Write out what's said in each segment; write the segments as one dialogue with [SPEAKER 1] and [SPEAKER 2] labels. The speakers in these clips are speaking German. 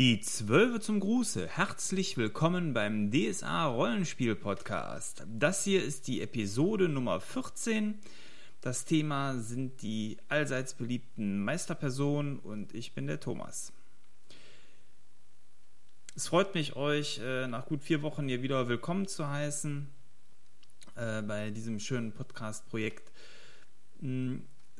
[SPEAKER 1] Die Zwölfe zum Gruße. Herzlich willkommen beim DSA Rollenspiel Podcast. Das hier ist die Episode Nummer 14. Das Thema sind die allseits beliebten Meisterpersonen und ich bin der Thomas. Es freut mich, euch äh, nach gut vier Wochen hier wieder willkommen zu heißen äh, bei diesem schönen Podcast-Projekt.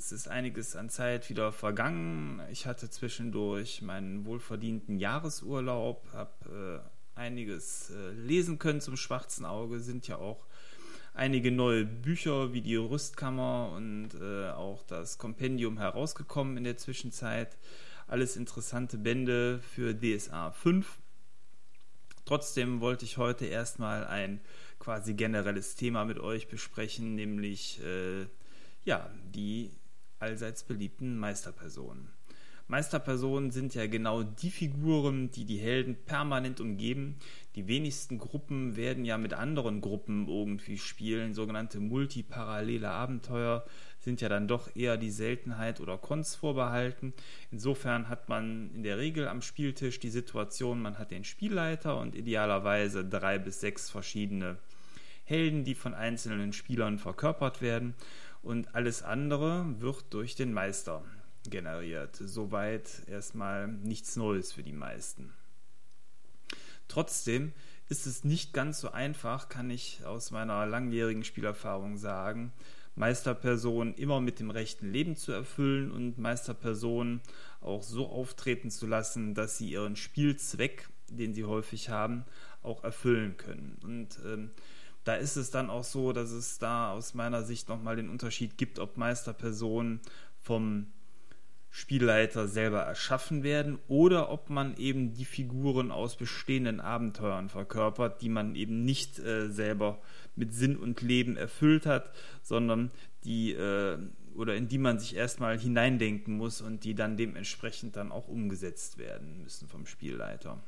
[SPEAKER 1] Es ist einiges an Zeit wieder vergangen. Ich hatte zwischendurch meinen wohlverdienten Jahresurlaub, habe äh, einiges äh, lesen können zum schwarzen Auge, sind ja auch einige neue Bücher wie die Rüstkammer und äh, auch das Kompendium herausgekommen in der Zwischenzeit. Alles interessante Bände für DSA 5. Trotzdem wollte ich heute erstmal ein quasi generelles Thema mit euch besprechen, nämlich äh, ja, die allseits beliebten Meisterpersonen. Meisterpersonen sind ja genau die Figuren, die die Helden permanent umgeben. Die wenigsten Gruppen werden ja mit anderen Gruppen irgendwie spielen. Sogenannte multiparallele Abenteuer sind ja dann doch eher die Seltenheit oder Cons vorbehalten. Insofern hat man in der Regel am Spieltisch die Situation, man hat den Spielleiter und idealerweise drei bis sechs verschiedene Helden, die von einzelnen Spielern verkörpert werden und alles andere wird durch den Meister generiert. Soweit erstmal nichts Neues für die meisten. Trotzdem ist es nicht ganz so einfach, kann ich aus meiner langjährigen Spielerfahrung sagen, Meisterpersonen immer mit dem rechten Leben zu erfüllen und Meisterpersonen auch so auftreten zu lassen, dass sie ihren Spielzweck, den sie häufig haben, auch erfüllen können. Und ähm, da ist es dann auch so, dass es da aus meiner Sicht nochmal den Unterschied gibt, ob Meisterpersonen vom Spielleiter selber erschaffen werden oder ob man eben die Figuren aus bestehenden Abenteuern verkörpert, die man eben nicht äh, selber mit Sinn und Leben erfüllt hat, sondern die äh, oder in die man sich erstmal hineindenken muss und die dann dementsprechend dann auch umgesetzt werden müssen vom Spielleiter.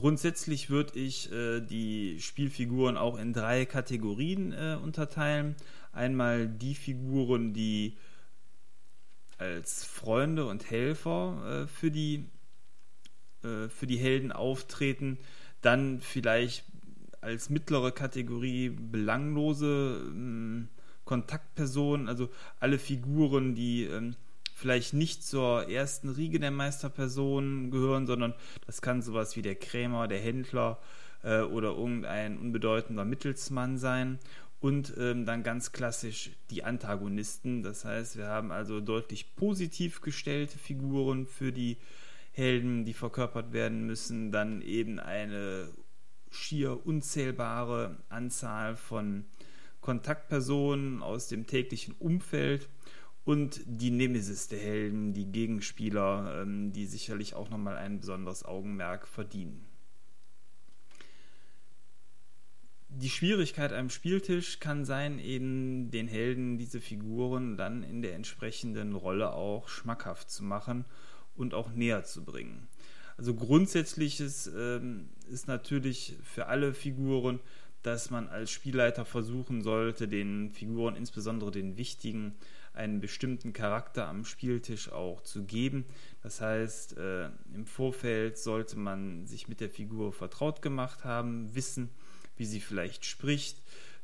[SPEAKER 1] Grundsätzlich würde ich äh, die Spielfiguren auch in drei Kategorien äh, unterteilen. Einmal die Figuren, die als Freunde und Helfer äh, für, die, äh, für die Helden auftreten. Dann vielleicht als mittlere Kategorie belanglose ähm, Kontaktpersonen, also alle Figuren, die ähm, vielleicht nicht zur ersten Riege der Meisterpersonen gehören, sondern das kann sowas wie der Krämer, der Händler äh, oder irgendein unbedeutender Mittelsmann sein. Und ähm, dann ganz klassisch die Antagonisten. Das heißt, wir haben also deutlich positiv gestellte Figuren für die Helden, die verkörpert werden müssen. Dann eben eine schier unzählbare Anzahl von Kontaktpersonen aus dem täglichen Umfeld und die Nemesis der Helden, die Gegenspieler, ähm, die sicherlich auch nochmal ein besonderes Augenmerk verdienen. Die Schwierigkeit am Spieltisch kann sein, eben den Helden diese Figuren dann in der entsprechenden Rolle auch schmackhaft zu machen und auch näher zu bringen. Also grundsätzlich ist, ähm, ist natürlich für alle Figuren, dass man als Spielleiter versuchen sollte, den Figuren, insbesondere den wichtigen, einen bestimmten Charakter am Spieltisch auch zu geben. Das heißt, äh, im Vorfeld sollte man sich mit der Figur vertraut gemacht haben, wissen, wie sie vielleicht spricht,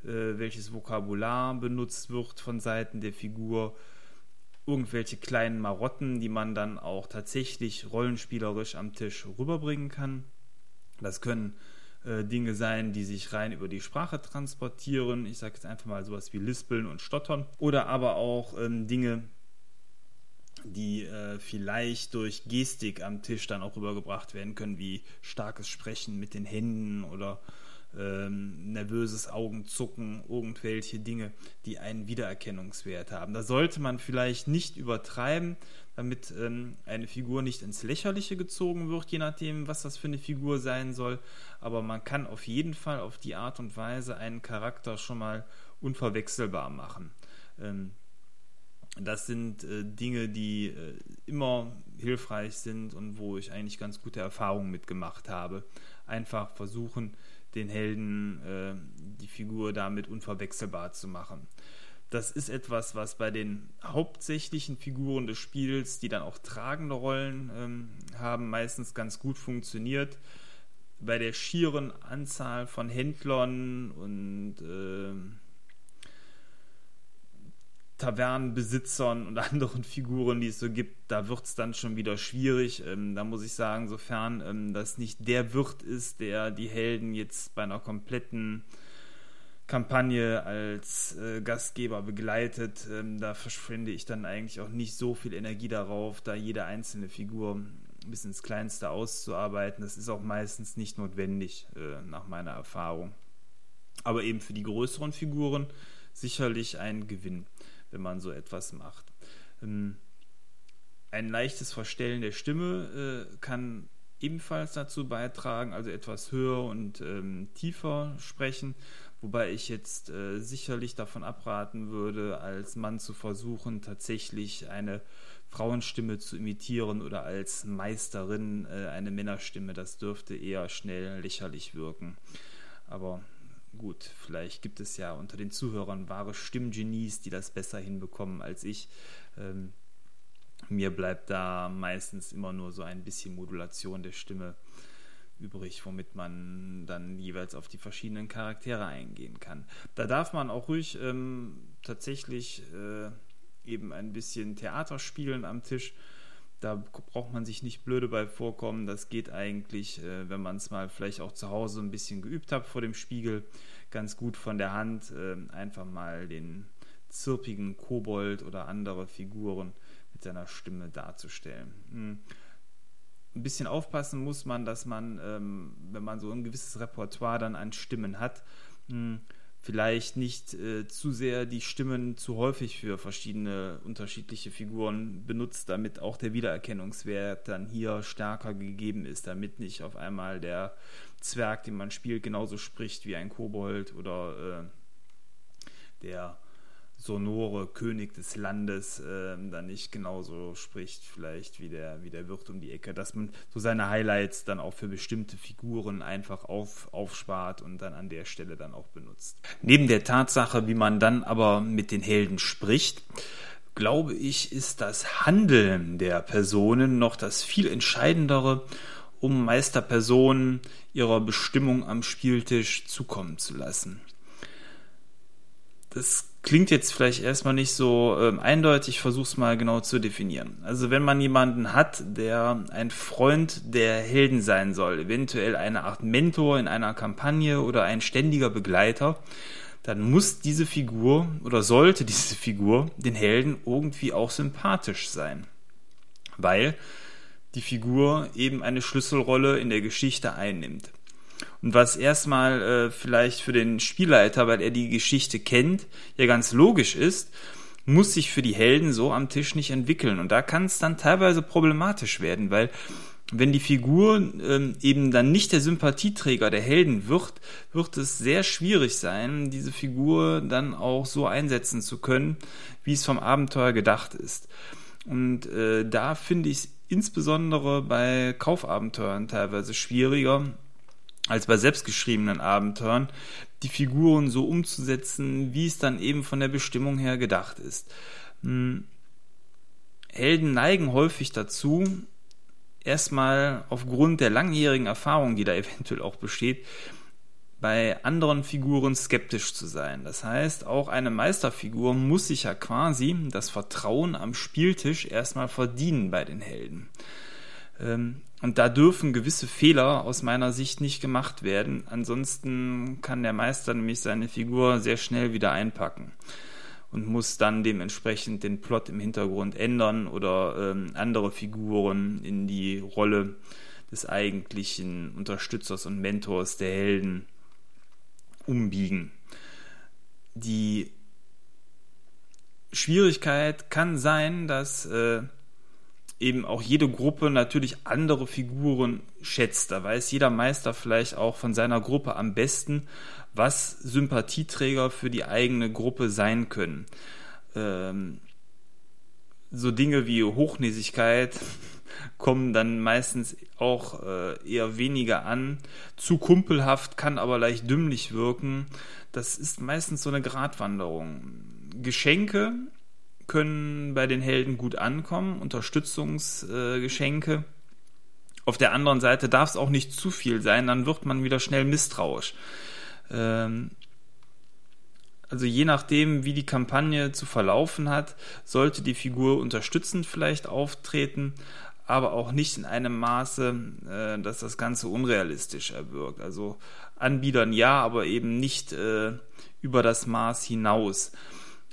[SPEAKER 1] äh, welches Vokabular benutzt wird von Seiten der Figur, irgendwelche kleinen Marotten, die man dann auch tatsächlich rollenspielerisch am Tisch rüberbringen kann. Das können äh, Dinge sein, die sich rein über die Sprache transportieren. Ich sage jetzt einfach mal sowas wie Lispeln und Stottern. Oder aber auch ähm, Dinge, die äh, vielleicht durch Gestik am Tisch dann auch rübergebracht werden können, wie starkes Sprechen mit den Händen oder ähm, nervöses Augenzucken, irgendwelche Dinge, die einen Wiedererkennungswert haben. Da sollte man vielleicht nicht übertreiben, damit ähm, eine Figur nicht ins Lächerliche gezogen wird, je nachdem, was das für eine Figur sein soll. Aber man kann auf jeden Fall auf die Art und Weise einen Charakter schon mal unverwechselbar machen. Ähm, das sind äh, Dinge, die äh, immer hilfreich sind und wo ich eigentlich ganz gute Erfahrungen mitgemacht habe. Einfach versuchen, den Helden, äh, die Figur damit unverwechselbar zu machen. Das ist etwas, was bei den hauptsächlichen Figuren des Spiels, die dann auch tragende Rollen ähm, haben, meistens ganz gut funktioniert. Bei der schieren Anzahl von Händlern und äh, Tavernenbesitzern und anderen Figuren, die es so gibt, da wird es dann schon wieder schwierig. Ähm, da muss ich sagen, sofern ähm, das nicht der Wirt ist, der die Helden jetzt bei einer kompletten Kampagne als äh, Gastgeber begleitet, ähm, da verschwende ich dann eigentlich auch nicht so viel Energie darauf, da jede einzelne Figur bis ins Kleinste auszuarbeiten. Das ist auch meistens nicht notwendig, äh, nach meiner Erfahrung. Aber eben für die größeren Figuren sicherlich ein Gewinn wenn man so etwas macht. Ähm, ein leichtes Verstellen der Stimme äh, kann ebenfalls dazu beitragen, also etwas höher und ähm, tiefer sprechen, wobei ich jetzt äh, sicherlich davon abraten würde, als Mann zu versuchen, tatsächlich eine Frauenstimme zu imitieren oder als Meisterin äh, eine Männerstimme. Das dürfte eher schnell lächerlich wirken. Aber gut, vielleicht gibt es ja unter den Zuhörern wahre Stimmgenies, die das besser hinbekommen als ich. Ähm, mir bleibt da meistens immer nur so ein bisschen Modulation der Stimme übrig, womit man dann jeweils auf die verschiedenen Charaktere eingehen kann. Da darf man auch ruhig ähm, tatsächlich äh, eben ein bisschen Theater spielen am Tisch da braucht man sich nicht blöde bei vorkommen. Das geht eigentlich, äh, wenn man es mal vielleicht auch zu Hause ein bisschen geübt hat vor dem Spiegel, ganz gut von der Hand. Äh, einfach mal den zirpigen Kobold oder andere Figuren mit seiner Stimme darzustellen. Hm. Ein bisschen aufpassen muss man, dass man, ähm, wenn man so ein gewisses Repertoire dann an Stimmen hat, hm, vielleicht nicht äh, zu sehr die Stimmen zu häufig für verschiedene unterschiedliche Figuren benutzt, damit auch der Wiedererkennungswert dann hier stärker gegeben ist, damit nicht auf einmal der Zwerg, den man spielt, genauso spricht wie ein Kobold oder äh, der sonore König des Landes äh, dann nicht genauso spricht, vielleicht wie der, wie der Wirt um die Ecke, dass man so seine Highlights dann auch für bestimmte Figuren einfach auf, aufspart und dann an der Stelle dann auch benutzt. Neben der Tatsache, wie man dann aber mit den Helden spricht, glaube ich, ist das Handeln der Personen noch das viel entscheidendere, um Meisterpersonen ihrer Bestimmung am Spieltisch zukommen zu lassen. Das klingt jetzt vielleicht erstmal nicht so ähm, eindeutig, es mal genau zu definieren. Also wenn man jemanden hat, der ein Freund der Helden sein soll, eventuell eine Art Mentor in einer Kampagne oder ein ständiger Begleiter, dann muss diese Figur oder sollte diese Figur den Helden irgendwie auch sympathisch sein. Weil die Figur eben eine Schlüsselrolle in der Geschichte einnimmt. Und was erstmal äh, vielleicht für den Spielleiter, weil er die Geschichte kennt, ja ganz logisch ist, muss sich für die Helden so am Tisch nicht entwickeln. Und da kann es dann teilweise problematisch werden, weil wenn die Figur ähm, eben dann nicht der Sympathieträger der Helden wird, wird es sehr schwierig sein, diese Figur dann auch so einsetzen zu können, wie es vom Abenteuer gedacht ist. Und äh, da finde ich es insbesondere bei Kaufabenteuern teilweise schwieriger, als bei selbstgeschriebenen Abenteuern, die Figuren so umzusetzen, wie es dann eben von der Bestimmung her gedacht ist. Hm. Helden neigen häufig dazu, erstmal aufgrund der langjährigen Erfahrung, die da eventuell auch besteht, bei anderen Figuren skeptisch zu sein. Das heißt, auch eine Meisterfigur muss sich ja quasi das Vertrauen am Spieltisch erstmal verdienen bei den Helden. Ähm, und da dürfen gewisse Fehler aus meiner Sicht nicht gemacht werden. Ansonsten kann der Meister nämlich seine Figur sehr schnell wieder einpacken und muss dann dementsprechend den Plot im Hintergrund ändern oder ähm, andere Figuren in die Rolle des eigentlichen Unterstützers und Mentors der Helden umbiegen. Die Schwierigkeit kann sein, dass äh, eben auch jede Gruppe natürlich andere Figuren schätzt. Da weiß jeder Meister vielleicht auch von seiner Gruppe am besten, was Sympathieträger für die eigene Gruppe sein können. Ähm, so Dinge wie Hochnäsigkeit kommen dann meistens auch äh, eher weniger an. Zu kumpelhaft kann aber leicht dümmlich wirken. Das ist meistens so eine Gratwanderung Geschenke können bei den Helden gut ankommen, Unterstützungsgeschenke. Äh, Auf der anderen Seite darf es auch nicht zu viel sein, dann wird man wieder schnell misstrauisch. Ähm, also je nachdem, wie die Kampagne zu verlaufen hat, sollte die Figur unterstützend vielleicht auftreten, aber auch nicht in einem Maße, äh, dass das Ganze unrealistisch erwirkt. Also Anbietern ja, aber eben nicht äh, über das Maß hinaus.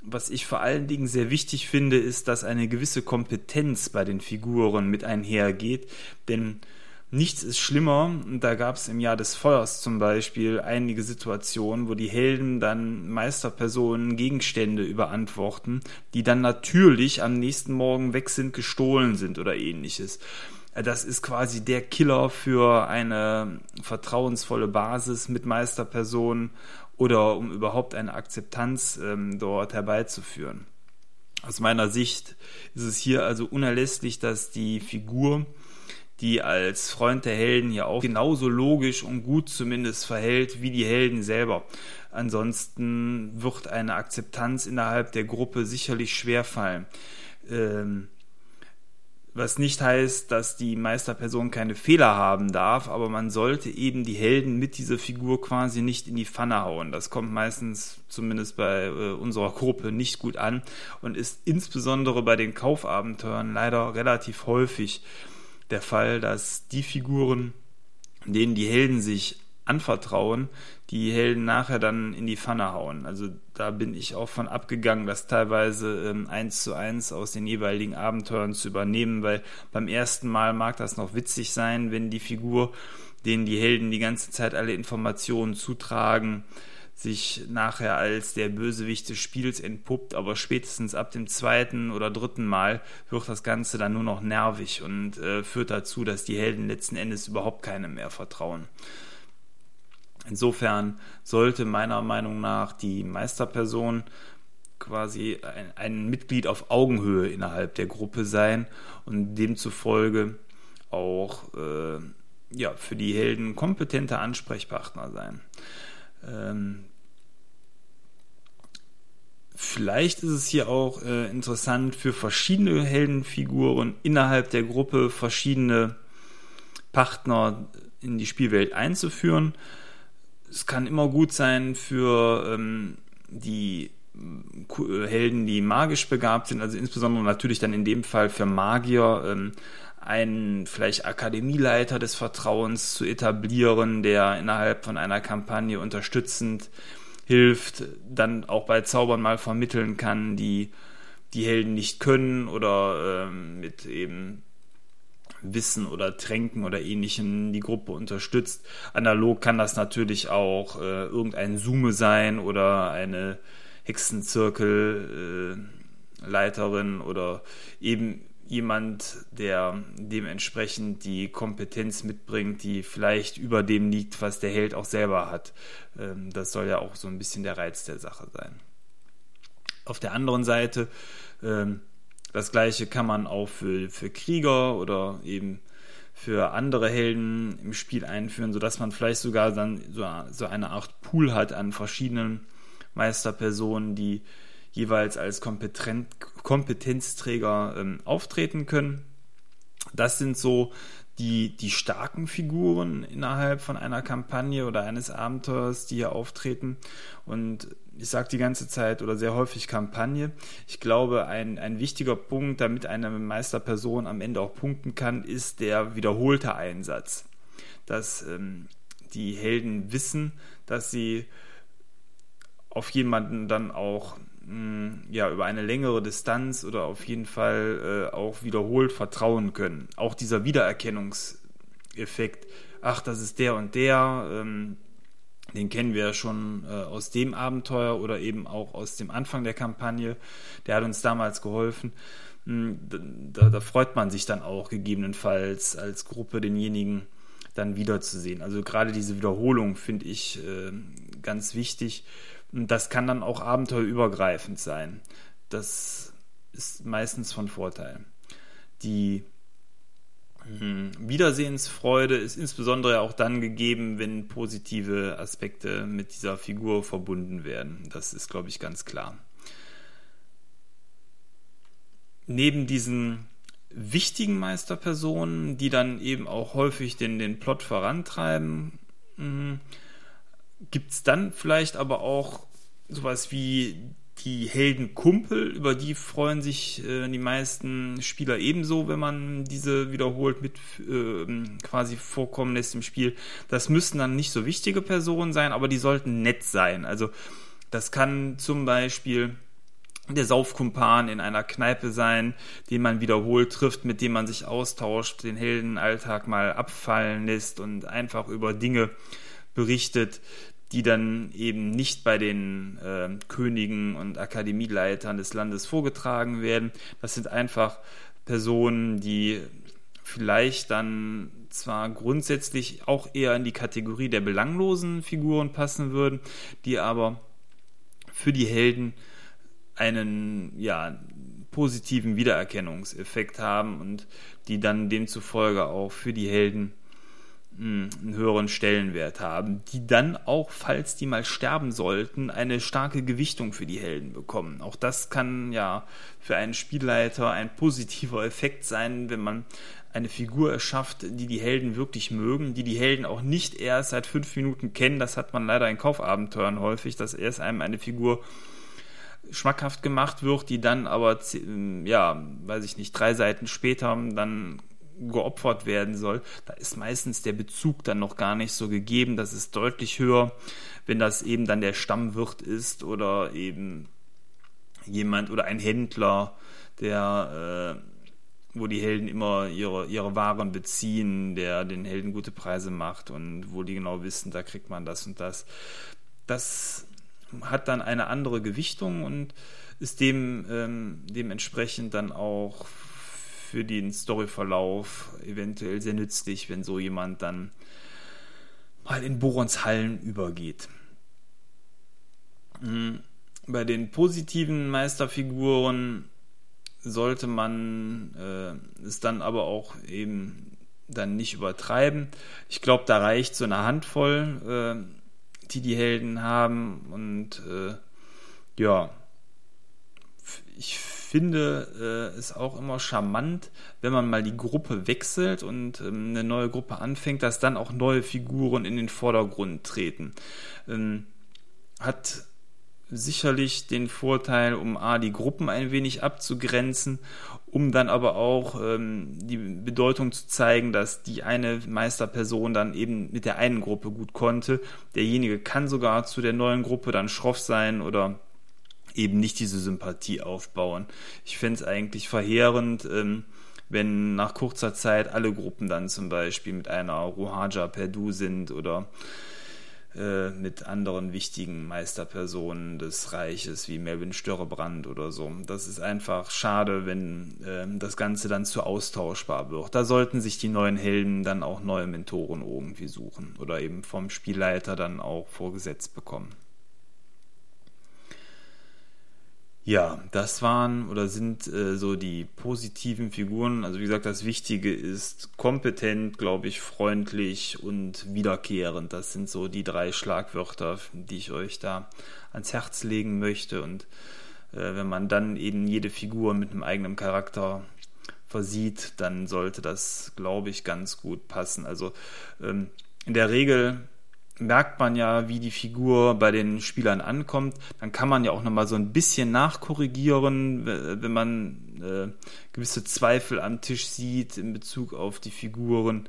[SPEAKER 1] Was ich vor allen Dingen sehr wichtig finde, ist, dass eine gewisse Kompetenz bei den Figuren mit einhergeht, denn Nichts ist schlimmer. Da gab es im Jahr des Feuers zum Beispiel einige Situationen, wo die Helden dann Meisterpersonen Gegenstände überantworten, die dann natürlich am nächsten Morgen weg sind, gestohlen sind oder ähnliches. Das ist quasi der Killer für eine vertrauensvolle Basis mit Meisterpersonen oder um überhaupt eine Akzeptanz ähm, dort herbeizuführen. Aus meiner Sicht ist es hier also unerlässlich, dass die Figur die als Freund der Helden ja auch genauso logisch und gut zumindest verhält wie die Helden selber. Ansonsten wird eine Akzeptanz innerhalb der Gruppe sicherlich schwerfallen. Ähm, was nicht heißt, dass die Meisterperson keine Fehler haben darf, aber man sollte eben die Helden mit dieser Figur quasi nicht in die Pfanne hauen. Das kommt meistens, zumindest bei äh, unserer Gruppe, nicht gut an und ist insbesondere bei den Kaufabenteuern leider relativ häufig der Fall, dass die Figuren, denen die Helden sich anvertrauen, die Helden nachher dann in die Pfanne hauen. Also da bin ich auch von abgegangen, das teilweise ähm, eins zu eins aus den jeweiligen Abenteuern zu übernehmen, weil beim ersten Mal mag das noch witzig sein, wenn die Figur, denen die Helden die ganze Zeit alle Informationen zutragen, sich nachher als der Bösewicht des Spiels entpuppt, aber spätestens ab dem zweiten oder dritten Mal wird das Ganze dann nur noch nervig und äh, führt dazu, dass die Helden letzten Endes überhaupt keinem mehr vertrauen. Insofern sollte meiner Meinung nach die Meisterperson quasi ein, ein Mitglied auf Augenhöhe innerhalb der Gruppe sein und demzufolge auch äh, ja, für die Helden kompetenter Ansprechpartner sein. Ähm, vielleicht ist es hier auch äh, interessant für verschiedene Heldenfiguren innerhalb der Gruppe verschiedene Partner in die Spielwelt einzuführen. Es kann immer gut sein für ähm, die äh, Helden, die magisch begabt sind, also insbesondere natürlich dann in dem Fall für Magier, ähm, einen vielleicht Akademieleiter des Vertrauens zu etablieren, der innerhalb von einer Kampagne unterstützend hilft, dann auch bei Zaubern mal vermitteln kann, die die Helden nicht können oder ähm, mit eben Wissen oder Tränken oder ähnlichem die Gruppe unterstützt. Analog kann das natürlich auch äh, irgendein Sume sein oder eine Hexenzirkelleiterin äh, oder eben jemand, der dementsprechend die Kompetenz mitbringt, die vielleicht über dem liegt, was der Held auch selber hat. Ähm, das soll ja auch so ein bisschen der Reiz der Sache sein. Auf der anderen Seite, ähm, das gleiche kann man auch für, für Krieger oder eben für andere Helden im Spiel einführen, sodass man vielleicht sogar dann so, so eine Art Pool hat an verschiedenen Meisterpersonen, die jeweils als Kompetent, Kompetenzträger ähm, auftreten können. Das sind so die, die starken Figuren innerhalb von einer Kampagne oder eines Abenteuers, die hier auftreten. Und ich sage die ganze Zeit oder sehr häufig Kampagne. Ich glaube, ein, ein wichtiger Punkt, damit eine Meisterperson am Ende auch punkten kann, ist der wiederholte Einsatz. Dass ähm, die Helden wissen, dass sie auf jemanden dann auch ja, über eine längere Distanz oder auf jeden Fall äh, auch wiederholt vertrauen können. Auch dieser Wiedererkennungseffekt, ach, das ist der und der, ähm, den kennen wir ja schon äh, aus dem Abenteuer oder eben auch aus dem Anfang der Kampagne. Der hat uns damals geholfen. Hm, da, da freut man sich dann auch gegebenenfalls als Gruppe denjenigen dann wiederzusehen. Also gerade diese Wiederholung finde ich äh, ganz wichtig und das kann dann auch abenteuerübergreifend sein. Das ist meistens von Vorteil. Die Wiedersehensfreude ist insbesondere auch dann gegeben, wenn positive Aspekte mit dieser Figur verbunden werden. Das ist, glaube ich, ganz klar. neben diesen wichtigen Meisterpersonen, die dann eben auch häufig den, den Plot vorantreiben, mhm, gibt es dann vielleicht aber auch sowas wie die Heldenkumpel, über die freuen sich äh, die meisten Spieler ebenso, wenn man diese wiederholt mit äh, quasi vorkommen lässt im Spiel. Das müssen dann nicht so wichtige Personen sein, aber die sollten nett sein. Also das kann zum Beispiel der Saufkumpan in einer Kneipe sein, den man wiederholt trifft, mit dem man sich austauscht, den Heldenalltag mal abfallen lässt und einfach über Dinge berichtet, die dann eben nicht bei den äh, Königen und Akademieleitern des Landes vorgetragen werden. Das sind einfach Personen, die vielleicht dann zwar grundsätzlich auch eher in die Kategorie der belanglosen Figuren passen würden, die aber für die Helden einen ja, positiven Wiedererkennungseffekt haben und die dann demzufolge auch für die Helden einen höheren Stellenwert haben, die dann auch, falls die mal sterben sollten, eine starke Gewichtung für die Helden bekommen. Auch das kann ja für einen Spielleiter ein positiver Effekt sein, wenn man eine Figur erschafft, die die Helden wirklich mögen, die die Helden auch nicht erst seit fünf Minuten kennen. Das hat man leider in Kaufabenteuern häufig, dass erst einem eine Figur schmackhaft gemacht wird, die dann aber, ja, weiß ich nicht, drei Seiten später dann geopfert werden soll, da ist meistens der Bezug dann noch gar nicht so gegeben. Das ist deutlich höher, wenn das eben dann der Stammwirt ist oder eben jemand oder ein Händler, der, äh, wo die Helden immer ihre, ihre Waren beziehen, der den Helden gute Preise macht und wo die genau wissen, da kriegt man das und das. Das hat dann eine andere Gewichtung und ist dem ähm, dementsprechend dann auch für den Storyverlauf eventuell sehr nützlich, wenn so jemand dann mal in Borons Hallen übergeht. Mhm. Bei den positiven Meisterfiguren sollte man äh, es dann aber auch eben dann nicht übertreiben. Ich glaube, da reicht so eine Handvoll. Äh, die die Helden haben. Und äh, ja, ich finde äh, es auch immer charmant, wenn man mal die Gruppe wechselt und ähm, eine neue Gruppe anfängt, dass dann auch neue Figuren in den Vordergrund treten. Ähm, hat sicherlich den Vorteil, um A, die Gruppen ein wenig abzugrenzen um dann aber auch ähm, die Bedeutung zu zeigen, dass die eine Meisterperson dann eben mit der einen Gruppe gut konnte. Derjenige kann sogar zu der neuen Gruppe dann schroff sein oder eben nicht diese Sympathie aufbauen. Ich fände es eigentlich verheerend, ähm, wenn nach kurzer Zeit alle Gruppen dann zum Beispiel mit einer Rohaja Perdu sind oder äh, mit anderen wichtigen Meisterpersonen des Reiches wie Melvin Störrebrand oder so. Das ist einfach schade, wenn äh, das Ganze dann zu austauschbar wird. Da sollten sich die neuen Helden dann auch neue Mentoren irgendwie suchen oder eben vom Spielleiter dann auch vorgesetzt bekommen. Ja, das waren oder sind äh, so die positiven Figuren. Also wie gesagt, das Wichtige ist kompetent, glaube ich, freundlich und wiederkehrend. Das sind so die drei Schlagwörter, die ich euch da ans Herz legen möchte. Und äh, wenn man dann eben jede Figur mit einem eigenen Charakter versieht, dann sollte das, glaube ich, ganz gut passen. Also ähm, in der Regel merkt man ja, wie die Figur bei den Spielern ankommt. Dann kann man ja auch nochmal so ein bisschen nachkorrigieren, wenn man äh, gewisse Zweifel am Tisch sieht in Bezug auf die Figuren.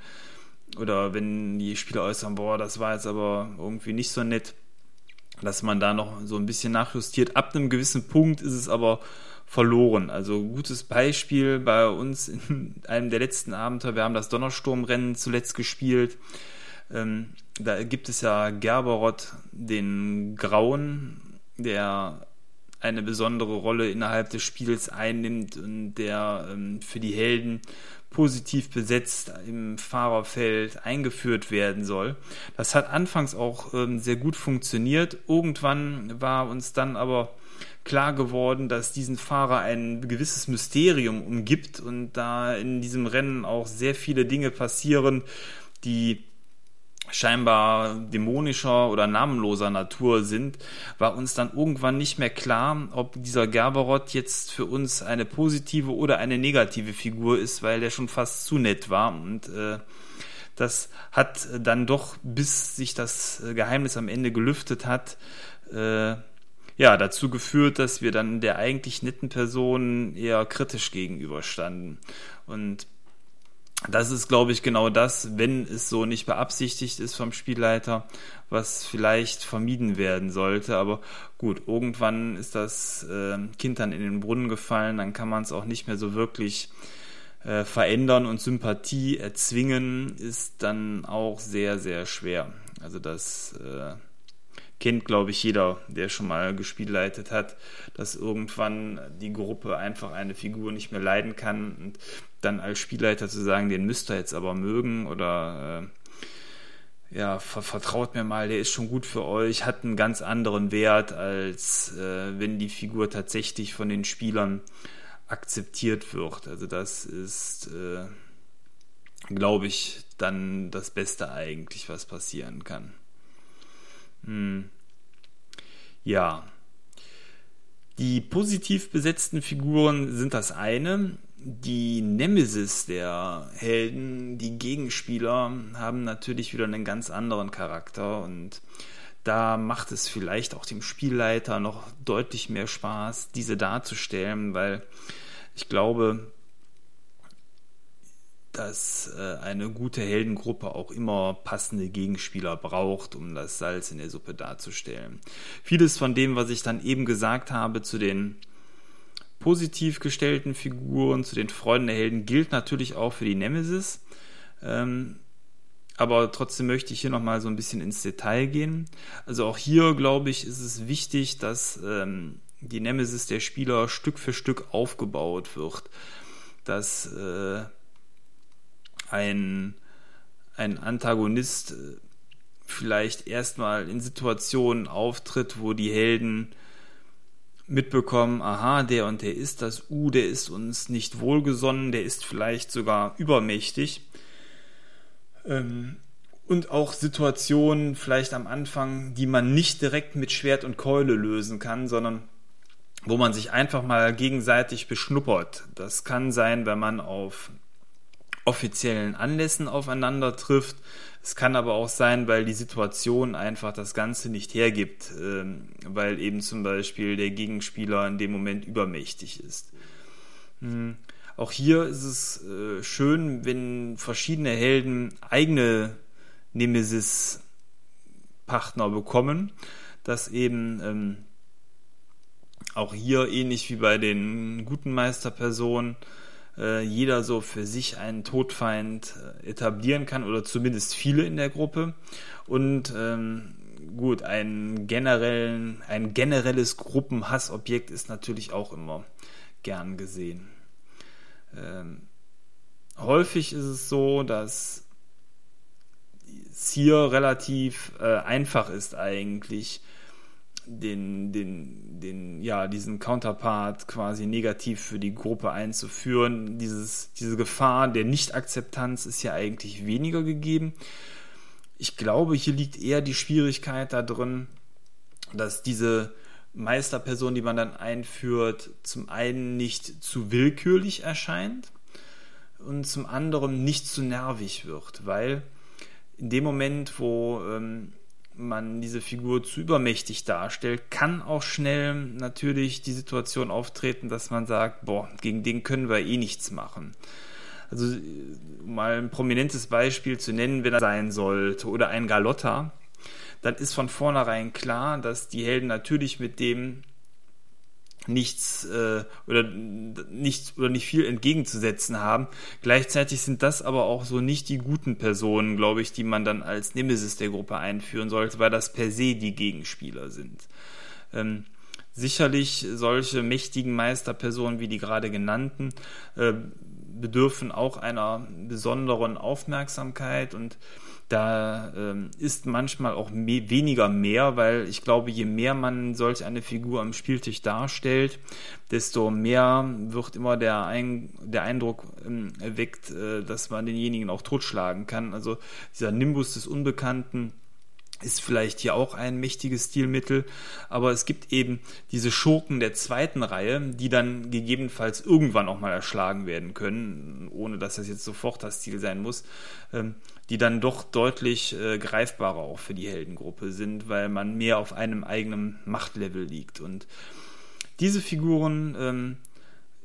[SPEAKER 1] Oder wenn die Spieler äußern, boah, das war jetzt aber irgendwie nicht so nett, dass man da noch so ein bisschen nachjustiert. Ab einem gewissen Punkt ist es aber verloren. Also gutes Beispiel bei uns in einem der letzten Abenteuer. Wir haben das Donnersturmrennen zuletzt gespielt. Ähm, da gibt es ja Gerberot, den Grauen, der eine besondere Rolle innerhalb des Spiels einnimmt und der ähm, für die Helden positiv besetzt im Fahrerfeld eingeführt werden soll. Das hat anfangs auch ähm, sehr gut funktioniert. Irgendwann war uns dann aber klar geworden, dass diesen Fahrer ein gewisses Mysterium umgibt und da in diesem Rennen auch sehr viele Dinge passieren, die scheinbar dämonischer oder namenloser Natur sind, war uns dann irgendwann nicht mehr klar, ob dieser Gerberot jetzt für uns eine positive oder eine negative Figur ist, weil der schon fast zu nett war und äh, das hat dann doch, bis sich das Geheimnis am Ende gelüftet hat, äh, ja, dazu geführt, dass wir dann der eigentlich netten Person eher kritisch gegenüberstanden. Und das ist, glaube ich, genau das, wenn es so nicht beabsichtigt ist vom Spielleiter, was vielleicht vermieden werden sollte. Aber gut, irgendwann ist das äh, Kind dann in den Brunnen gefallen, dann kann man es auch nicht mehr so wirklich äh, verändern und Sympathie erzwingen, ist dann auch sehr, sehr schwer. Also das äh, kennt, glaube ich, jeder, der schon mal gespielleitet hat, dass irgendwann die Gruppe einfach eine Figur nicht mehr leiden kann und dann als Spielleiter zu sagen, den müsst ihr jetzt aber mögen oder äh, ja, vertraut mir mal, der ist schon gut für euch, hat einen ganz anderen Wert, als äh, wenn die Figur tatsächlich von den Spielern akzeptiert wird. Also das ist, äh, glaube ich, dann das Beste eigentlich, was passieren kann. Hm. Ja. Die positiv besetzten Figuren sind das eine. Die Nemesis der Helden, die Gegenspieler, haben natürlich wieder einen ganz anderen Charakter und da macht es vielleicht auch dem Spielleiter noch deutlich mehr Spaß, diese darzustellen, weil ich glaube, dass äh, eine gute Heldengruppe auch immer passende Gegenspieler braucht, um das Salz in der Suppe darzustellen. Vieles von dem, was ich dann eben gesagt habe zu den positiv gestellten Figuren, zu den Freunden der Helden, gilt natürlich auch für die Nemesis. Ähm, aber trotzdem möchte ich hier nochmal so ein bisschen ins Detail gehen. Also auch hier, glaube ich, ist es wichtig, dass ähm, die Nemesis der Spieler Stück für Stück aufgebaut wird. Dass äh, ein, ein Antagonist äh, vielleicht erstmal in Situationen auftritt, wo die Helden mitbekommen, aha, der und der ist das U, der ist uns nicht wohlgesonnen, der ist vielleicht sogar übermächtig. Ähm, und auch Situationen vielleicht am Anfang, die man nicht direkt mit Schwert und Keule lösen kann, sondern wo man sich einfach mal gegenseitig beschnuppert. Das kann sein, wenn man auf offiziellen Anlässen aufeinander trifft. Es kann aber auch sein, weil die Situation einfach das Ganze nicht hergibt, ähm, weil eben zum Beispiel der Gegenspieler in dem Moment übermächtig ist. Hm. Auch hier ist es äh, schön, wenn verschiedene Helden eigene Nemesis-Partner bekommen, dass eben ähm, auch hier ähnlich wie bei den guten Meisterpersonen äh, jeder so für sich einen Todfeind äh, etablieren kann oder zumindest viele in der Gruppe. Und ähm, gut, ein, generellen, ein generelles Gruppenhassobjekt ist natürlich auch immer gern gesehen. Ähm, häufig ist es so, dass es hier relativ äh, einfach ist eigentlich, den, den, den, ja, diesen Counterpart quasi negativ für die Gruppe einzuführen. Dieses, diese Gefahr der Nicht-Akzeptanz ist ja eigentlich weniger gegeben. Ich glaube, hier liegt eher die Schwierigkeit da drin, dass diese Meisterperson, die man dann einführt, zum einen nicht zu willkürlich erscheint und zum anderen nicht zu nervig wird, weil in dem Moment, wo ähm, man diese Figur zu übermächtig darstellt, kann auch schnell natürlich die Situation auftreten, dass man sagt, boah, gegen den können wir eh nichts machen. Also mal ein prominentes Beispiel zu nennen, wenn er sein sollte, oder ein Galotta, dann ist von vornherein klar, dass die Helden natürlich mit dem nichts äh, oder nichts oder nicht viel entgegenzusetzen haben. Gleichzeitig sind das aber auch so nicht die guten Personen, glaube ich, die man dann als Nemesis der Gruppe einführen sollte, weil das per se die Gegenspieler sind. Ähm, sicherlich solche mächtigen Meisterpersonen wie die gerade genannten äh, bedürfen auch einer besonderen Aufmerksamkeit und da ähm, ist manchmal auch mehr, weniger mehr, weil ich glaube, je mehr man solch eine Figur am Spieltisch darstellt, desto mehr wird immer der, Ein der Eindruck ähm, erweckt, äh, dass man denjenigen auch totschlagen kann. Also dieser Nimbus des Unbekannten ist vielleicht hier auch ein mächtiges Stilmittel, aber es gibt eben diese Schurken der zweiten Reihe, die dann gegebenenfalls irgendwann auch mal erschlagen werden können, ohne dass das jetzt sofort das Ziel sein muss, ähm, die dann doch deutlich äh, greifbarer auch für die Heldengruppe sind, weil man mehr auf einem eigenen Machtlevel liegt. Und diese Figuren ähm,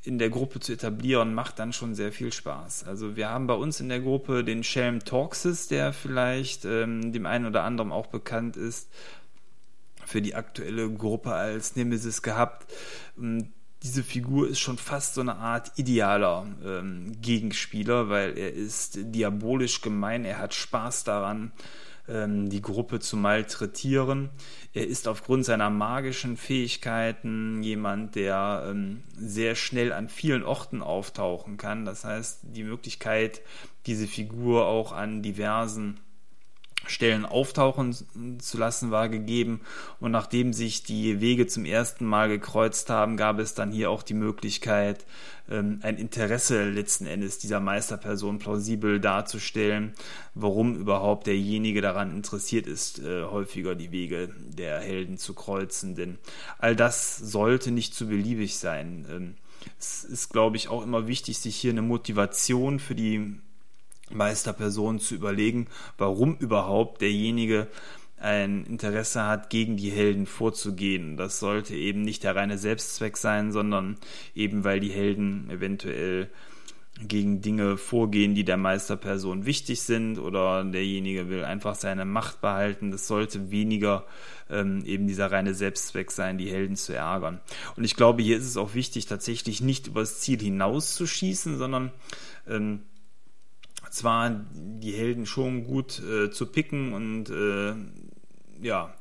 [SPEAKER 1] in der Gruppe zu etablieren, macht dann schon sehr viel Spaß. Also wir haben bei uns in der Gruppe den Shelm Torxes, der vielleicht ähm, dem einen oder anderen auch bekannt ist, für die aktuelle Gruppe als Nemesis gehabt. Ähm, diese Figur ist schon fast so eine Art idealer ähm, Gegenspieler, weil er ist diabolisch gemein, er hat Spaß daran, ähm, die Gruppe zu malträtieren. Er ist aufgrund seiner magischen Fähigkeiten jemand, der ähm, sehr schnell an vielen Orten auftauchen kann. Das heißt, die Möglichkeit, diese Figur auch an diversen Stellen auftauchen zu lassen war gegeben. Und nachdem sich die Wege zum ersten Mal gekreuzt haben, gab es dann hier auch die Möglichkeit, ähm, ein Interesse letzten Endes dieser Meisterperson plausibel darzustellen, warum überhaupt derjenige daran interessiert ist, äh, häufiger die Wege der Helden zu kreuzen. Denn all das sollte nicht zu beliebig sein. Ähm, es ist, glaube ich, auch immer wichtig, sich hier eine Motivation für die Meisterperson zu überlegen, warum überhaupt derjenige ein Interesse hat, gegen die Helden vorzugehen. Das sollte eben nicht der reine Selbstzweck sein, sondern eben weil die Helden eventuell gegen Dinge vorgehen, die der Meisterperson wichtig sind oder derjenige will einfach seine Macht behalten. Das sollte weniger ähm, eben dieser reine Selbstzweck sein, die Helden zu ärgern. Und ich glaube, hier ist es auch wichtig, tatsächlich nicht übers Ziel hinauszuschießen, sondern ähm, zwar die Helden schon gut äh, zu picken und äh, ja,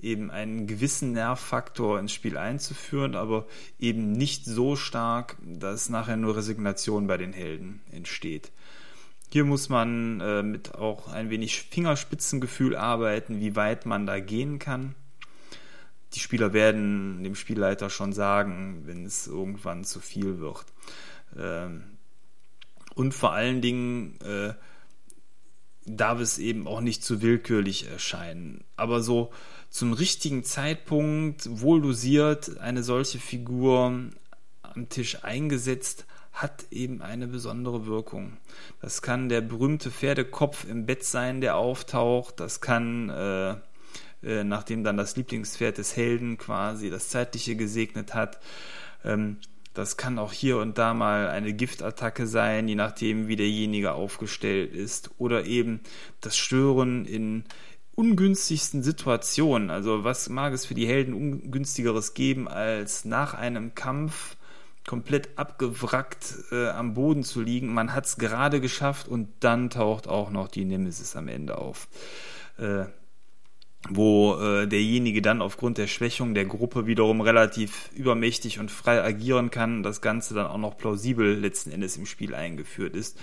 [SPEAKER 1] eben einen gewissen Nervfaktor ins Spiel einzuführen, aber eben nicht so stark, dass nachher nur Resignation bei den Helden entsteht. Hier muss man äh, mit auch ein wenig Fingerspitzengefühl arbeiten, wie weit man da gehen kann. Die Spieler werden dem Spielleiter schon sagen, wenn es irgendwann zu viel wird. Ähm, und vor allen Dingen äh, darf es eben auch nicht zu willkürlich erscheinen. Aber so zum richtigen Zeitpunkt, wohl dosiert, eine solche Figur am Tisch eingesetzt, hat eben eine besondere Wirkung. Das kann der berühmte Pferdekopf im Bett sein, der auftaucht. Das kann, äh, äh, nachdem dann das Lieblingspferd des Helden quasi das Zeitliche gesegnet hat, ähm, das kann auch hier und da mal eine Giftattacke sein, je nachdem, wie derjenige aufgestellt ist. Oder eben das Stören in ungünstigsten Situationen. Also was mag es für die Helden ungünstigeres geben, als nach einem Kampf komplett abgewrackt äh, am Boden zu liegen. Man hat es gerade geschafft und dann taucht auch noch die Nemesis am Ende auf. Äh, wo äh, derjenige dann aufgrund der Schwächung der Gruppe wiederum relativ übermächtig und frei agieren kann, das Ganze dann auch noch plausibel letzten Endes im Spiel eingeführt ist.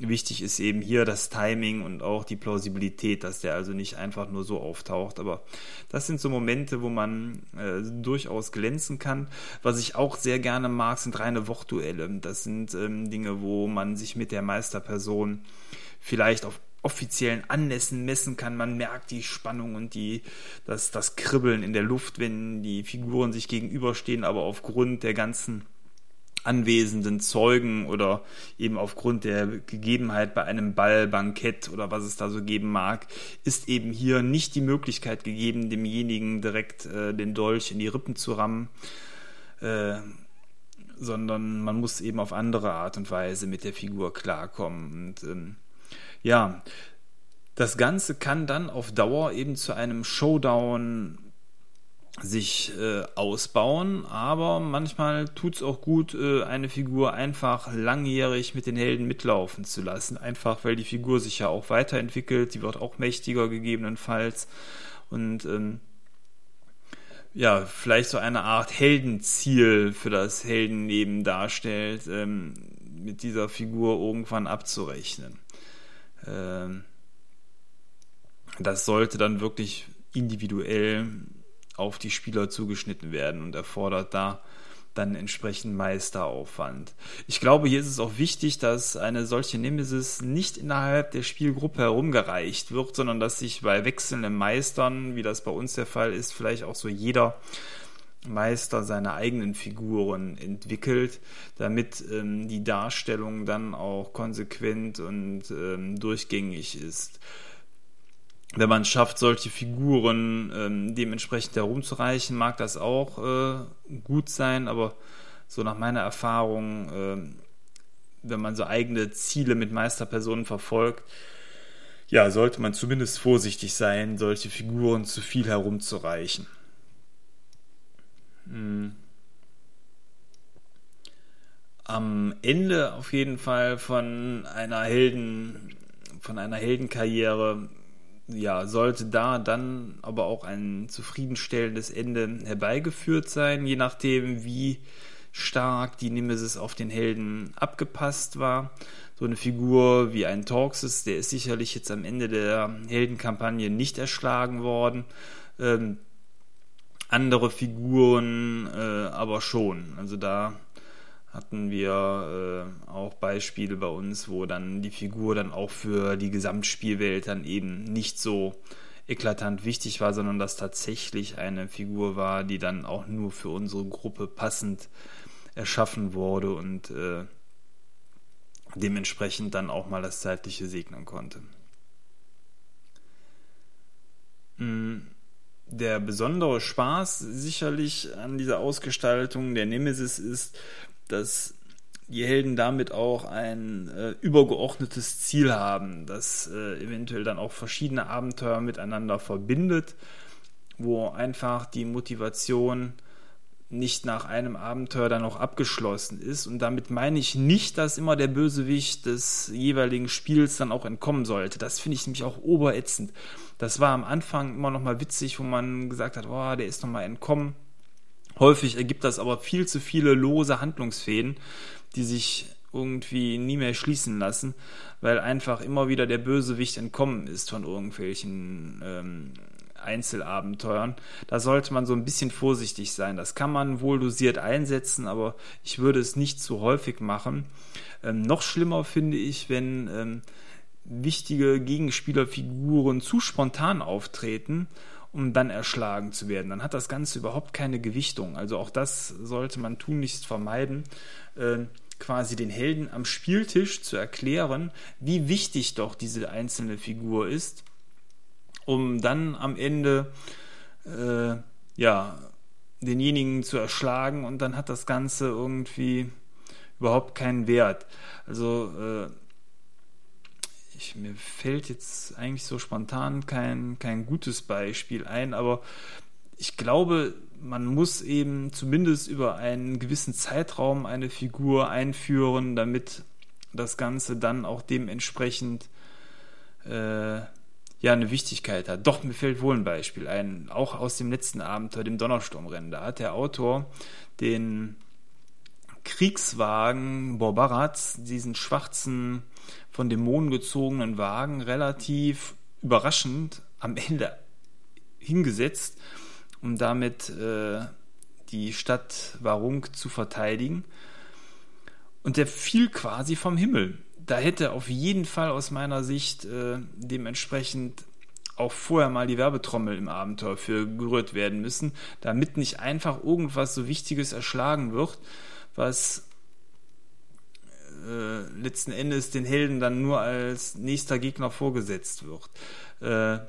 [SPEAKER 1] Wichtig ist eben hier das Timing und auch die Plausibilität, dass der also nicht einfach nur so auftaucht. Aber das sind so Momente, wo man äh, durchaus glänzen kann. Was ich auch sehr gerne mag, sind reine Wortduelle. Das sind ähm, Dinge, wo man sich mit der Meisterperson vielleicht auf offiziellen Anlässen messen kann. Man merkt die Spannung und die, das, das Kribbeln in der Luft, wenn die Figuren sich gegenüberstehen, aber aufgrund der ganzen anwesenden Zeugen oder eben aufgrund der Gegebenheit bei einem Ballbankett oder was es da so geben mag, ist eben hier nicht die Möglichkeit gegeben, demjenigen direkt äh, den Dolch in die Rippen zu rammen, äh, sondern man muss eben auf andere Art und Weise mit der Figur klarkommen. Und ähm, ja, das Ganze kann dann auf Dauer eben zu einem Showdown sich äh, ausbauen, aber manchmal tut es auch gut, äh, eine Figur einfach langjährig mit den Helden mitlaufen zu lassen, einfach weil die Figur sich ja auch weiterentwickelt, die wird auch mächtiger gegebenenfalls und ähm, ja, vielleicht so eine Art Heldenziel für das Heldenleben darstellt. Ähm, mit dieser Figur irgendwann abzurechnen. Ähm, das sollte dann wirklich individuell auf die Spieler zugeschnitten werden und erfordert da dann entsprechend Meisteraufwand. Ich glaube, hier ist es auch wichtig, dass eine solche Nemesis nicht innerhalb der Spielgruppe herumgereicht wird, sondern dass sich bei wechselnden Meistern, wie das bei uns der Fall ist, vielleicht auch so jeder Meister seine eigenen Figuren entwickelt, damit ähm, die Darstellung dann auch konsequent und ähm, durchgängig ist wenn man schafft, solche Figuren ähm, dementsprechend herumzureichen, mag das auch äh, gut sein, aber so nach meiner Erfahrung, äh, wenn man so eigene Ziele mit Meisterpersonen verfolgt, ja, sollte man zumindest vorsichtig sein, solche Figuren zu viel herumzureichen. Hm. Am Ende auf jeden Fall von einer Helden, von einer Heldenkarriere ja, sollte da dann aber auch ein zufriedenstellendes Ende herbeigeführt sein, je nachdem, wie stark die Nemesis auf den Helden abgepasst war. So eine Figur wie ein Torxes, der ist sicherlich jetzt am Ende der Heldenkampagne nicht erschlagen worden. Ähm, andere Figuren äh, aber schon. Also da hatten wir äh, auch Beispiele bei uns, wo dann die Figur dann auch für die Gesamtspielwelt dann eben nicht so eklatant wichtig war, sondern dass tatsächlich eine Figur war, die dann auch nur für unsere Gruppe passend erschaffen wurde und äh, dementsprechend dann auch mal das Zeitliche segnen konnte. Mm, der besondere Spaß sicherlich an dieser Ausgestaltung der Nemesis ist, dass die Helden damit auch ein äh, übergeordnetes Ziel haben, das äh, eventuell dann auch verschiedene Abenteuer miteinander verbindet, wo einfach die Motivation nicht nach einem Abenteuer dann auch abgeschlossen ist. Und damit meine ich nicht, dass immer der Bösewicht des jeweiligen Spiels dann auch entkommen sollte. Das finde ich nämlich auch oberätzend. Das war am Anfang immer noch mal witzig, wo man gesagt hat, oh, der ist noch mal entkommen Häufig ergibt das aber viel zu viele lose Handlungsfäden, die sich irgendwie nie mehr schließen lassen, weil einfach immer wieder der Bösewicht entkommen ist von irgendwelchen ähm, Einzelabenteuern. Da sollte man so ein bisschen vorsichtig sein. Das kann man wohl dosiert einsetzen, aber ich würde es nicht zu häufig machen. Ähm, noch schlimmer finde ich, wenn ähm, wichtige Gegenspielerfiguren zu spontan auftreten um dann erschlagen zu werden. Dann hat das Ganze überhaupt keine Gewichtung. Also auch das sollte man tunlichst vermeiden, äh, quasi den Helden am Spieltisch zu erklären, wie wichtig doch diese einzelne Figur ist, um dann am Ende äh, ja denjenigen zu erschlagen und dann hat das Ganze irgendwie überhaupt keinen Wert. Also äh, ich, mir fällt jetzt eigentlich so spontan kein, kein gutes Beispiel ein, aber ich glaube, man muss eben zumindest über einen gewissen Zeitraum eine Figur einführen, damit das Ganze dann auch dementsprechend äh, ja eine Wichtigkeit hat. Doch, mir fällt wohl ein Beispiel ein, auch aus dem letzten Abenteuer, dem Donnersturmrennen. Da hat der Autor den Kriegswagen Borbarats, diesen schwarzen von Dämonen gezogenen Wagen relativ überraschend am Ende hingesetzt, um damit äh, die Stadt Warung zu verteidigen. Und der fiel quasi vom Himmel. Da hätte auf jeden Fall aus meiner Sicht äh, dementsprechend auch vorher mal die Werbetrommel im Abenteuer für gerührt werden müssen, damit nicht einfach irgendwas so Wichtiges erschlagen wird, was äh, letzten Endes den Helden dann nur als nächster Gegner vorgesetzt wird. Äh,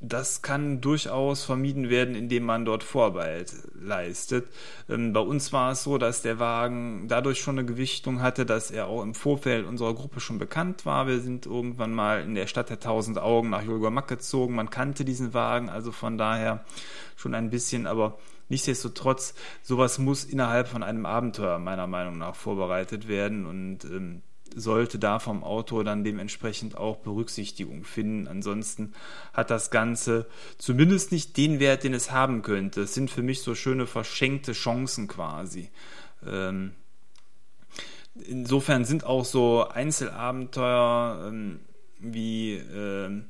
[SPEAKER 1] das kann durchaus vermieden werden, indem man dort Vorarbeit leistet. Ähm, bei uns war es so, dass der Wagen dadurch schon eine Gewichtung hatte, dass er auch im Vorfeld unserer Gruppe schon bekannt war. Wir sind irgendwann mal in der Stadt der tausend Augen nach Julgormack gezogen. Man kannte diesen Wagen, also von daher schon ein bisschen, aber Nichtsdestotrotz, sowas muss innerhalb von einem Abenteuer meiner Meinung nach vorbereitet werden und ähm, sollte da vom Autor dann dementsprechend auch Berücksichtigung finden. Ansonsten hat das Ganze zumindest nicht den Wert, den es haben könnte. Es sind für mich so schöne verschenkte Chancen quasi. Ähm, insofern sind auch so Einzelabenteuer ähm, wie äh,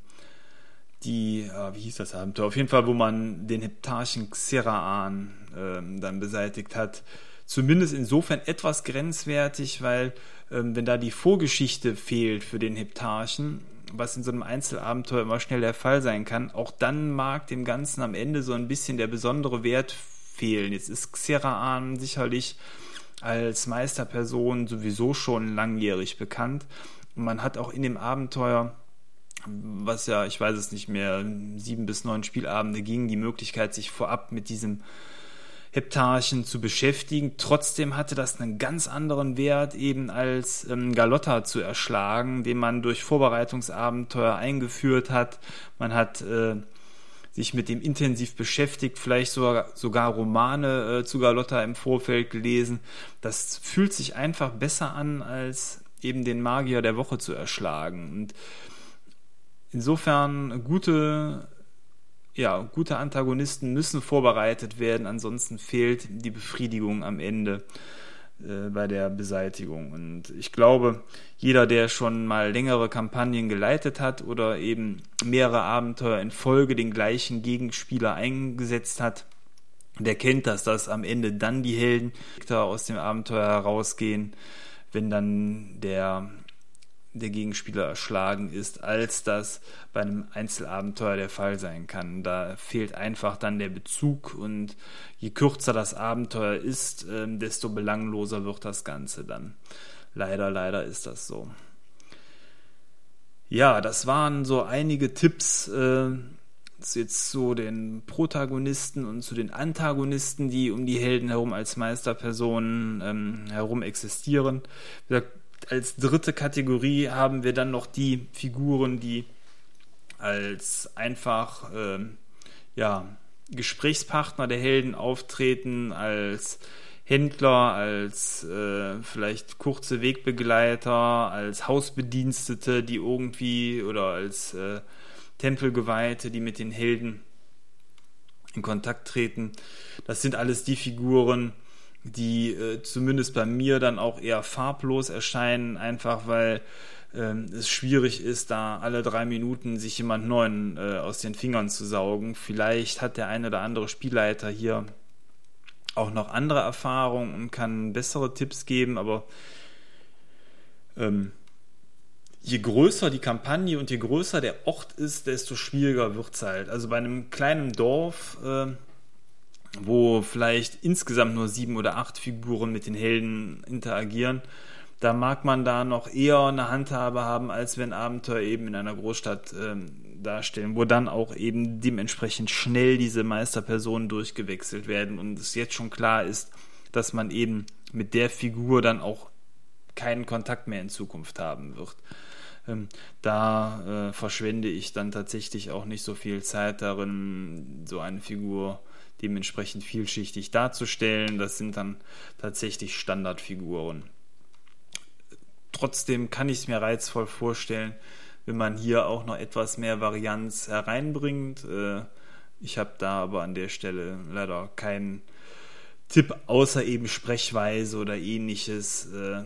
[SPEAKER 1] die, äh, wie hieß das Abenteuer? Auf jeden Fall, wo man den Heptarchen Xeraan äh, dann beseitigt hat, zumindest insofern etwas grenzwertig, weil ähm, wenn da die Vorgeschichte fehlt für den Heptarchen, was in so einem Einzelabenteuer immer schnell der Fall sein kann, auch dann mag dem Ganzen am Ende so ein bisschen der besondere Wert fehlen. Jetzt ist Xeraan sicherlich als Meisterperson sowieso schon langjährig bekannt. Und man hat auch in dem Abenteuer, was ja, ich weiß es nicht mehr, sieben bis neun Spielabende ging, die Möglichkeit, sich vorab mit diesem Heptarchen zu beschäftigen. Trotzdem hatte das einen ganz anderen Wert, eben als ähm, Galotta zu erschlagen, den man durch Vorbereitungsabenteuer eingeführt hat. Man hat äh, sich mit dem intensiv beschäftigt, vielleicht sogar, sogar Romane äh, zu Galotta im Vorfeld gelesen. Das fühlt sich einfach besser an, als eben den Magier der Woche zu erschlagen. Und insofern gute, ja, gute Antagonisten müssen vorbereitet werden, ansonsten fehlt die Befriedigung am Ende äh, bei der Beseitigung. Und ich glaube, jeder, der schon mal längere Kampagnen geleitet hat oder eben mehrere Abenteuer in Folge den gleichen Gegenspieler eingesetzt hat, der kennt das, dass am Ende dann die Helden aus dem Abenteuer herausgehen, wenn dann der der Gegenspieler erschlagen ist, als das bei einem Einzelabenteuer der Fall sein kann. Da fehlt einfach dann der Bezug und je kürzer das Abenteuer ist, ähm, desto belangloser wird das Ganze dann. Leider, leider ist das so. Ja, das waren so einige Tipps äh, jetzt zu den Protagonisten und zu den Antagonisten, die um die Helden herum als Meisterpersonen ähm, herum existieren. Wie gesagt, als dritte Kategorie haben wir dann noch die Figuren, die als einfach äh, ja, Gesprächspartner der Helden auftreten, als Händler, als äh, vielleicht kurze Wegbegleiter, als Hausbedienstete, die irgendwie oder als äh, Tempelgeweihte, die mit den Helden in Kontakt treten. Das sind alles die Figuren, die äh, zumindest bei mir dann auch eher farblos erscheinen, einfach weil ähm, es schwierig ist, da alle drei Minuten sich jemand neuen äh, aus den Fingern zu saugen. Vielleicht hat der eine oder andere Spielleiter hier auch noch andere Erfahrungen und kann bessere Tipps geben, aber ähm, je größer die Kampagne und je größer der Ort ist, desto schwieriger wird es halt. Also bei einem kleinen Dorf äh, wo vielleicht insgesamt nur sieben oder acht Figuren mit den Helden interagieren, da mag man da noch eher eine Handhabe haben, als wenn Abenteuer eben in einer Großstadt ähm, darstellen, wo dann auch eben dementsprechend schnell diese Meisterpersonen durchgewechselt werden und es jetzt schon klar ist, dass man eben mit der Figur dann auch keinen Kontakt mehr in Zukunft haben wird. Ähm, da äh, verschwende ich dann tatsächlich auch nicht so viel Zeit darin, so eine Figur dementsprechend vielschichtig darzustellen. Das sind dann tatsächlich Standardfiguren. Trotzdem kann ich es mir reizvoll vorstellen, wenn man hier auch noch etwas mehr Varianz hereinbringt. Äh, ich habe da aber an der Stelle leider keinen Tipp außer eben Sprechweise oder ähnliches, äh,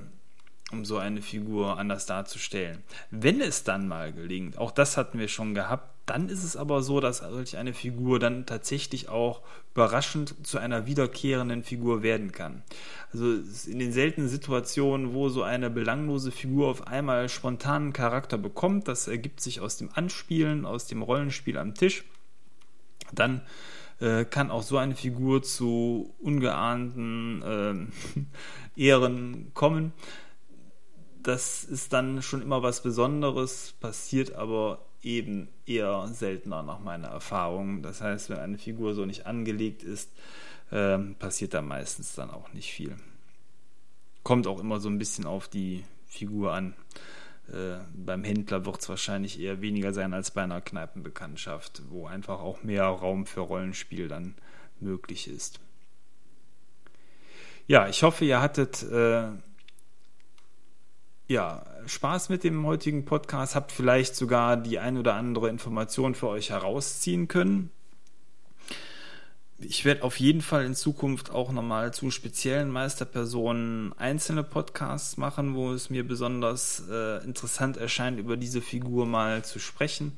[SPEAKER 1] um so eine Figur anders darzustellen. Wenn es dann mal gelingt, auch das hatten wir schon gehabt, dann ist es aber so, dass solch eine Figur dann tatsächlich auch überraschend zu einer wiederkehrenden Figur werden kann. Also in den seltenen Situationen, wo so eine belanglose Figur auf einmal spontanen Charakter bekommt, das ergibt sich aus dem Anspielen, aus dem Rollenspiel am Tisch, dann äh, kann auch so eine Figur zu ungeahnten äh, Ehren kommen. Das ist dann schon immer was Besonderes, passiert aber eben eher seltener nach meiner Erfahrung. Das heißt, wenn eine Figur so nicht angelegt ist, äh, passiert da meistens dann auch nicht viel. Kommt auch immer so ein bisschen auf die Figur an. Äh, beim Händler wird es wahrscheinlich eher weniger sein als bei einer Kneipenbekanntschaft, wo einfach auch mehr Raum für Rollenspiel dann möglich ist. Ja, ich hoffe, ihr hattet äh, ja, Spaß mit dem heutigen Podcast, habt vielleicht sogar die ein oder andere Information für euch herausziehen können. ich werde auf jeden Fall in Zukunft auch nochmal zu speziellen Meisterpersonen einzelne Podcasts machen, wo es mir besonders äh, interessant erscheint, über diese Figur mal zu sprechen.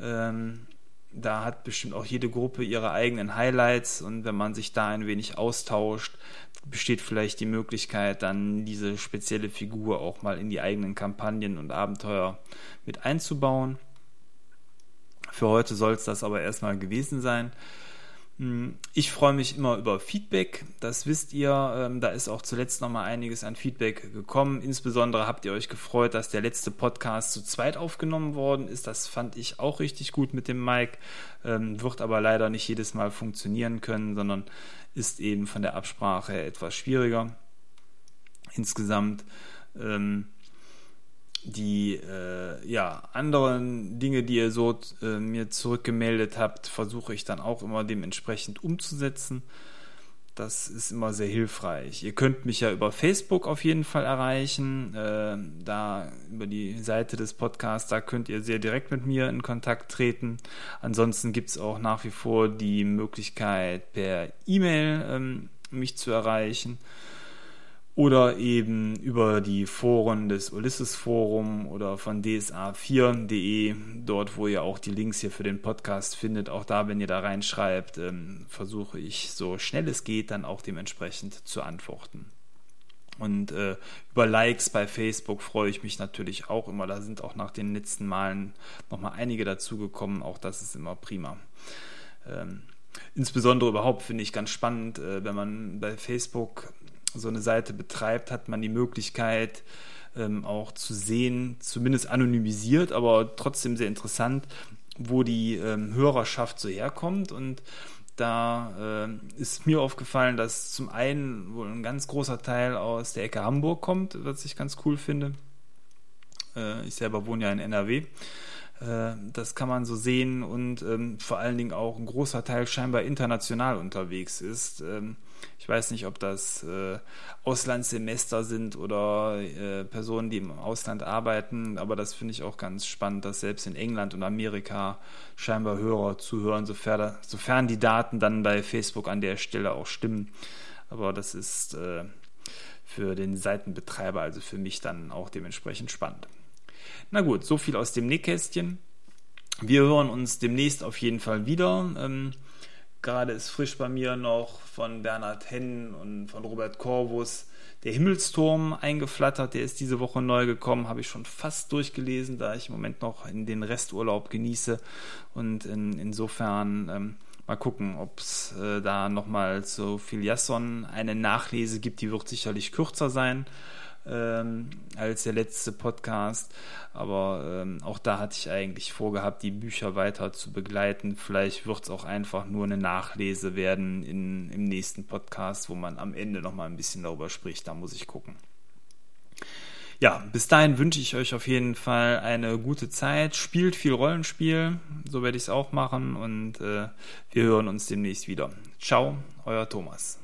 [SPEAKER 1] Ähm, da hat bestimmt auch jede Gruppe ihre eigenen Highlights und wenn man sich da ein wenig austauscht, besteht vielleicht die Möglichkeit, dann diese spezielle Figur auch mal in die eigenen Kampagnen und Abenteuer mit einzubauen. Für heute soll es das aber erstmal gewesen sein. Hm, ich freue mich immer über Feedback, das wisst ihr. Ähm, da ist auch zuletzt noch mal einiges an Feedback gekommen. Insbesondere habt ihr euch gefreut, dass der letzte Podcast zu zweit aufgenommen worden ist. Das fand ich auch richtig gut mit dem Mike. Ähm, wird aber leider nicht jedes Mal funktionieren können, sondern ist eben von der Absprache etwas schwieriger. Insgesamt ähm, die äh, ja, anderen Dinge, die ihr so äh, mir zurückgemeldet habt, versuche ich dann auch immer dementsprechend umzusetzen. Das ist immer sehr hilfreich. Ihr könnt mich ja über Facebook auf jeden Fall erreichen. Äh, da über die Seite des Podcasts, da könnt ihr sehr direkt mit mir in Kontakt treten. Ansonsten gibt es auch nach wie vor die Möglichkeit, per E-Mail ähm, mich zu erreichen oder eben über die Foren des Ulysses Forum oder von dsa4.de, dort wo ihr auch die Links hier für den Podcast findet. Auch da, wenn ihr da reinschreibt, ähm, versuche ich so schnell es geht dann auch dementsprechend zu antworten. Und äh, über Likes bei Facebook freue ich mich natürlich auch immer. Da sind auch nach den letzten Malen nochmal einige dazugekommen. Auch das ist immer prima. Ähm, insbesondere überhaupt finde ich ganz spannend, äh, wenn man bei Facebook so eine Seite betreibt, hat man die Möglichkeit ähm, auch zu sehen, zumindest anonymisiert, aber trotzdem sehr interessant, wo die ähm, Hörerschaft so herkommt. Und da äh, ist mir aufgefallen, dass zum einen wohl ein ganz großer Teil aus der Ecke Hamburg kommt, was ich ganz cool finde. Äh, ich selber wohne ja in NRW. Äh, das kann man so sehen und ähm, vor allen Dingen auch ein großer Teil scheinbar international unterwegs ist. Ähm, ich weiß nicht, ob das äh, Auslandssemester sind oder äh, Personen, die im Ausland arbeiten, aber das finde ich auch ganz spannend, dass selbst in England und Amerika scheinbar Hörer zuhören, sofern, sofern die Daten dann bei Facebook an der Stelle auch stimmen. Aber das ist äh, für den Seitenbetreiber, also für mich dann auch dementsprechend spannend. Na gut, so viel aus dem Nähkästchen. Wir hören uns demnächst auf jeden Fall wieder. Ähm, Gerade ist frisch bei mir noch von Bernhard Hennen und von Robert Corvus der Himmelsturm eingeflattert. Der ist diese Woche neu gekommen, habe ich schon fast durchgelesen, da ich im Moment noch in den Resturlaub genieße. Und in, insofern ähm, mal gucken, ob es äh, da nochmal zu Filiasson eine Nachlese gibt. Die wird sicherlich kürzer sein ähm, als der letzte Podcast. Aber ähm, auch da hatte ich eigentlich vorgehabt, die Bücher weiter zu begleiten. Vielleicht wird es auch einfach nur eine Nachlese werden in, im nächsten Podcast, wo man am Ende nochmal ein bisschen darüber spricht. Da muss ich gucken. Ja, bis dahin wünsche ich euch auf jeden Fall eine gute Zeit. Spielt viel Rollenspiel, so werde ich es auch machen und äh, wir hören uns demnächst wieder. Ciao, euer Thomas.